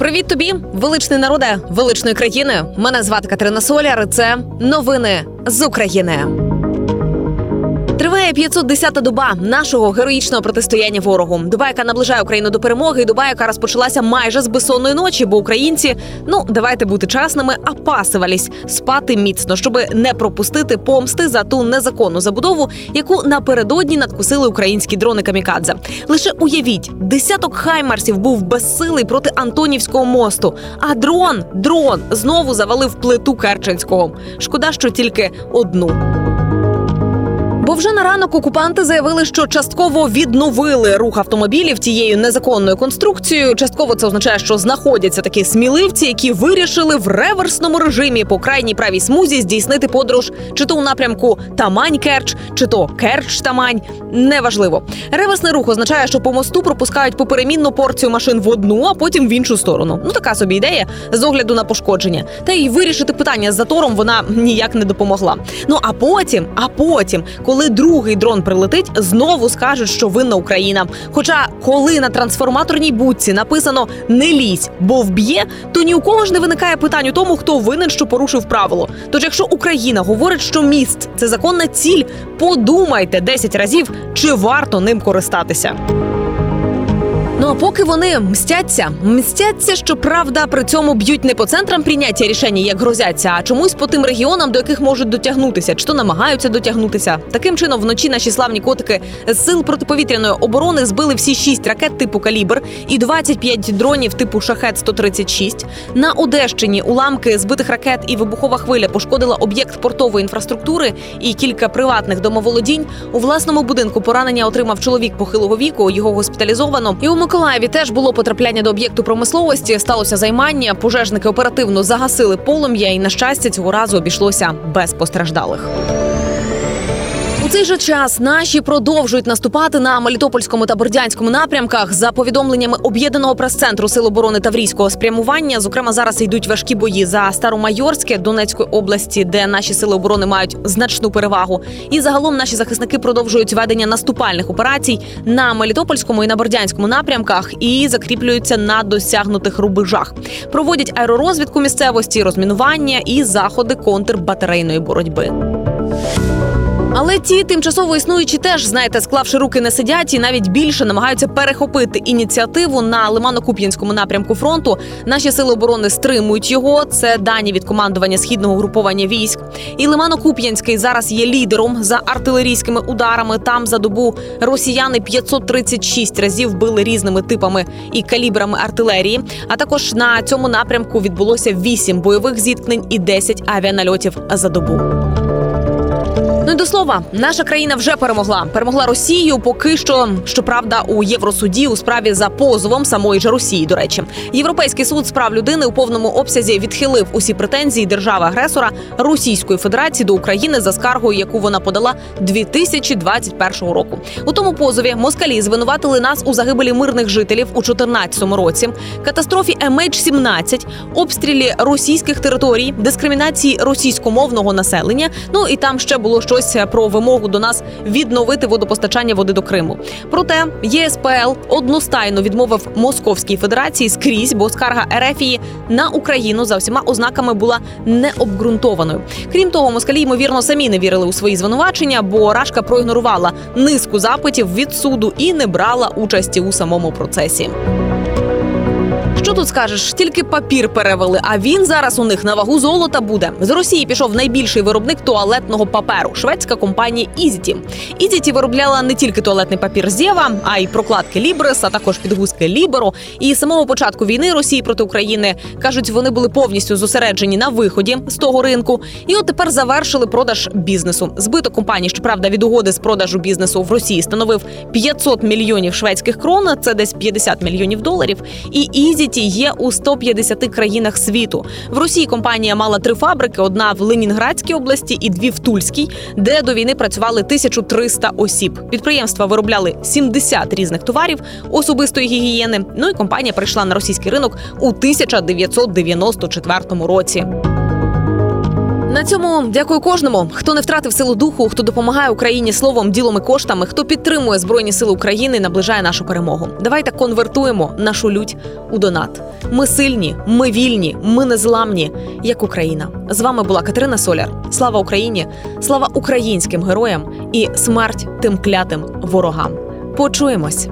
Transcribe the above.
Привіт тобі, величний народе величної країни. Мене звати Катерина Соляр. Це новини з України. Триває 510-та доба нашого героїчного протистояння ворогу. Доба, яка наближає Україну до перемоги, і доба, яка розпочалася майже з безсонної ночі, бо українці, ну давайте бути чесними, опасивались спати міцно, щоб не пропустити помсти за ту незаконну забудову, яку напередодні надкусили українські дрони камікадзе. Лише уявіть, десяток хаймарсів був безсилий проти Антонівського мосту. А дрон, дрон знову завалив плиту Керченського. Шкода, що тільки одну. Бо вже на ранок окупанти заявили, що частково відновили рух автомобілів тією незаконною конструкцією. Частково це означає, що знаходяться такі сміливці, які вирішили в реверсному режимі по крайній правій смузі здійснити подорож, чи то у напрямку Тамань-Керч, чи то Керч-Тамань. Неважливо. Реверсний рух означає, що по мосту пропускають поперемінну порцію машин в одну, а потім в іншу сторону. Ну така собі ідея з огляду на пошкодження. Та й вирішити питання з затором вона ніяк не допомогла. Ну а потім, а потім, коли коли другий дрон прилетить, знову скажуть, що винна Україна. Хоча, коли на трансформаторній будці написано не лізь, бо вб'є, то ні у кого ж не виникає питань у тому, хто винен, що порушив правило. Тож, якщо Україна говорить, що міст це законна ціль, подумайте 10 разів, чи варто ним користатися. Ну а поки вони мстяться, мстяться, що правда при цьому б'ють не по центрам прийняття рішень, як грозяться, а чомусь по тим регіонам, до яких можуть дотягнутися, чи то намагаються дотягнутися. Таким чином, вночі наші славні котики з сил протиповітряної оборони збили всі шість ракет типу калібр і 25 дронів типу шахет 136 На Одещині уламки збитих ракет і вибухова хвиля пошкодила об'єкт портової інфраструктури і кілька приватних домоволодінь. У власному будинку поранення отримав чоловік похилого віку. Його госпіталізовано і у Миколаєві теж було потрапляння до об'єкту промисловості. Сталося займання. Пожежники оперативно загасили полум'я, і на щастя цього разу обійшлося без постраждалих цей же час наші продовжують наступати на Мелітопольському та Бердянському напрямках за повідомленнями об'єднаного прес-центру Сил оборони Таврійського спрямування. Зокрема, зараз йдуть важкі бої за Старомайорське Донецької області, де наші сили оборони мають значну перевагу. І загалом наші захисники продовжують ведення наступальних операцій на Мелітопольському і на Бердянському напрямках і закріплюються на досягнутих рубежах. Проводять аеророзвідку місцевості, розмінування і заходи контрбатарейної боротьби. Але ті тимчасово існуючі теж знаєте, склавши руки не сидять і навіть більше намагаються перехопити ініціативу на Лимано-Куп'янському напрямку фронту. Наші сили оборони стримують його. Це дані від командування східного груповання військ. І Лимано-Куп'янський зараз є лідером за артилерійськими ударами. Там за добу росіяни 536 разів били різними типами і калібрами артилерії. А також на цьому напрямку відбулося 8 бойових зіткнень і 10 авіанальотів за добу. Ну і до слова, наша країна вже перемогла. Перемогла Росію. Поки що, щоправда, у Євросуді у справі за позовом самої ж Росії. До речі, європейський суд з прав людини у повному обсязі відхилив усі претензії держави-агресора Російської Федерації до України за скаргою, яку вона подала 2021 року. У тому позові москалі звинуватили нас у загибелі мирних жителів у 2014 році, катастрофі MH17, обстрілі російських територій, дискримінації російськомовного населення. Ну і там ще було щось про вимогу до нас відновити водопостачання води до Криму. Проте ЄСПЛ одностайно відмовив Московській Федерації скрізь, бо скарга Ерефії на Україну за всіма ознаками була необґрунтованою. Крім того, москалі ймовірно самі не вірили у свої звинувачення, бо Рашка проігнорувала низку запитів від суду і не брала участі у самому процесі. Що тут скажеш? Тільки папір перевели. А він зараз у них на вагу золота буде. З Росії пішов найбільший виробник туалетного паперу шведська компанія Essity. Essity виробляла не тільки туалетний папір Zewa, а й прокладки Libresse, а також підгузки Libero. І з самого початку війни Росії проти України кажуть, вони були повністю зосереджені на виході з того ринку. І от тепер завершили продаж бізнесу. Збиток компанії, щоправда, від угоди з продажу бізнесу в Росії становив 500 мільйонів шведських крон. Це десь 50 мільйонів доларів. І Essi Essity є у 150 країнах світу. В Росії компанія мала три фабрики: одна в Ленінградській області і дві в Тульській, де до війни працювали 1300 осіб. Підприємства виробляли 70 різних товарів особистої гігієни. Ну і компанія прийшла на російський ринок у 1994 році. На цьому дякую кожному, хто не втратив силу духу, хто допомагає Україні словом, ділом і коштами, хто підтримує збройні сили України, і наближає нашу перемогу. Давайте конвертуємо нашу лють у донат. Ми сильні, ми вільні, ми незламні, як Україна. З вами була Катерина Соляр. Слава Україні! Слава українським героям і смерть тим клятим ворогам. Почуємось.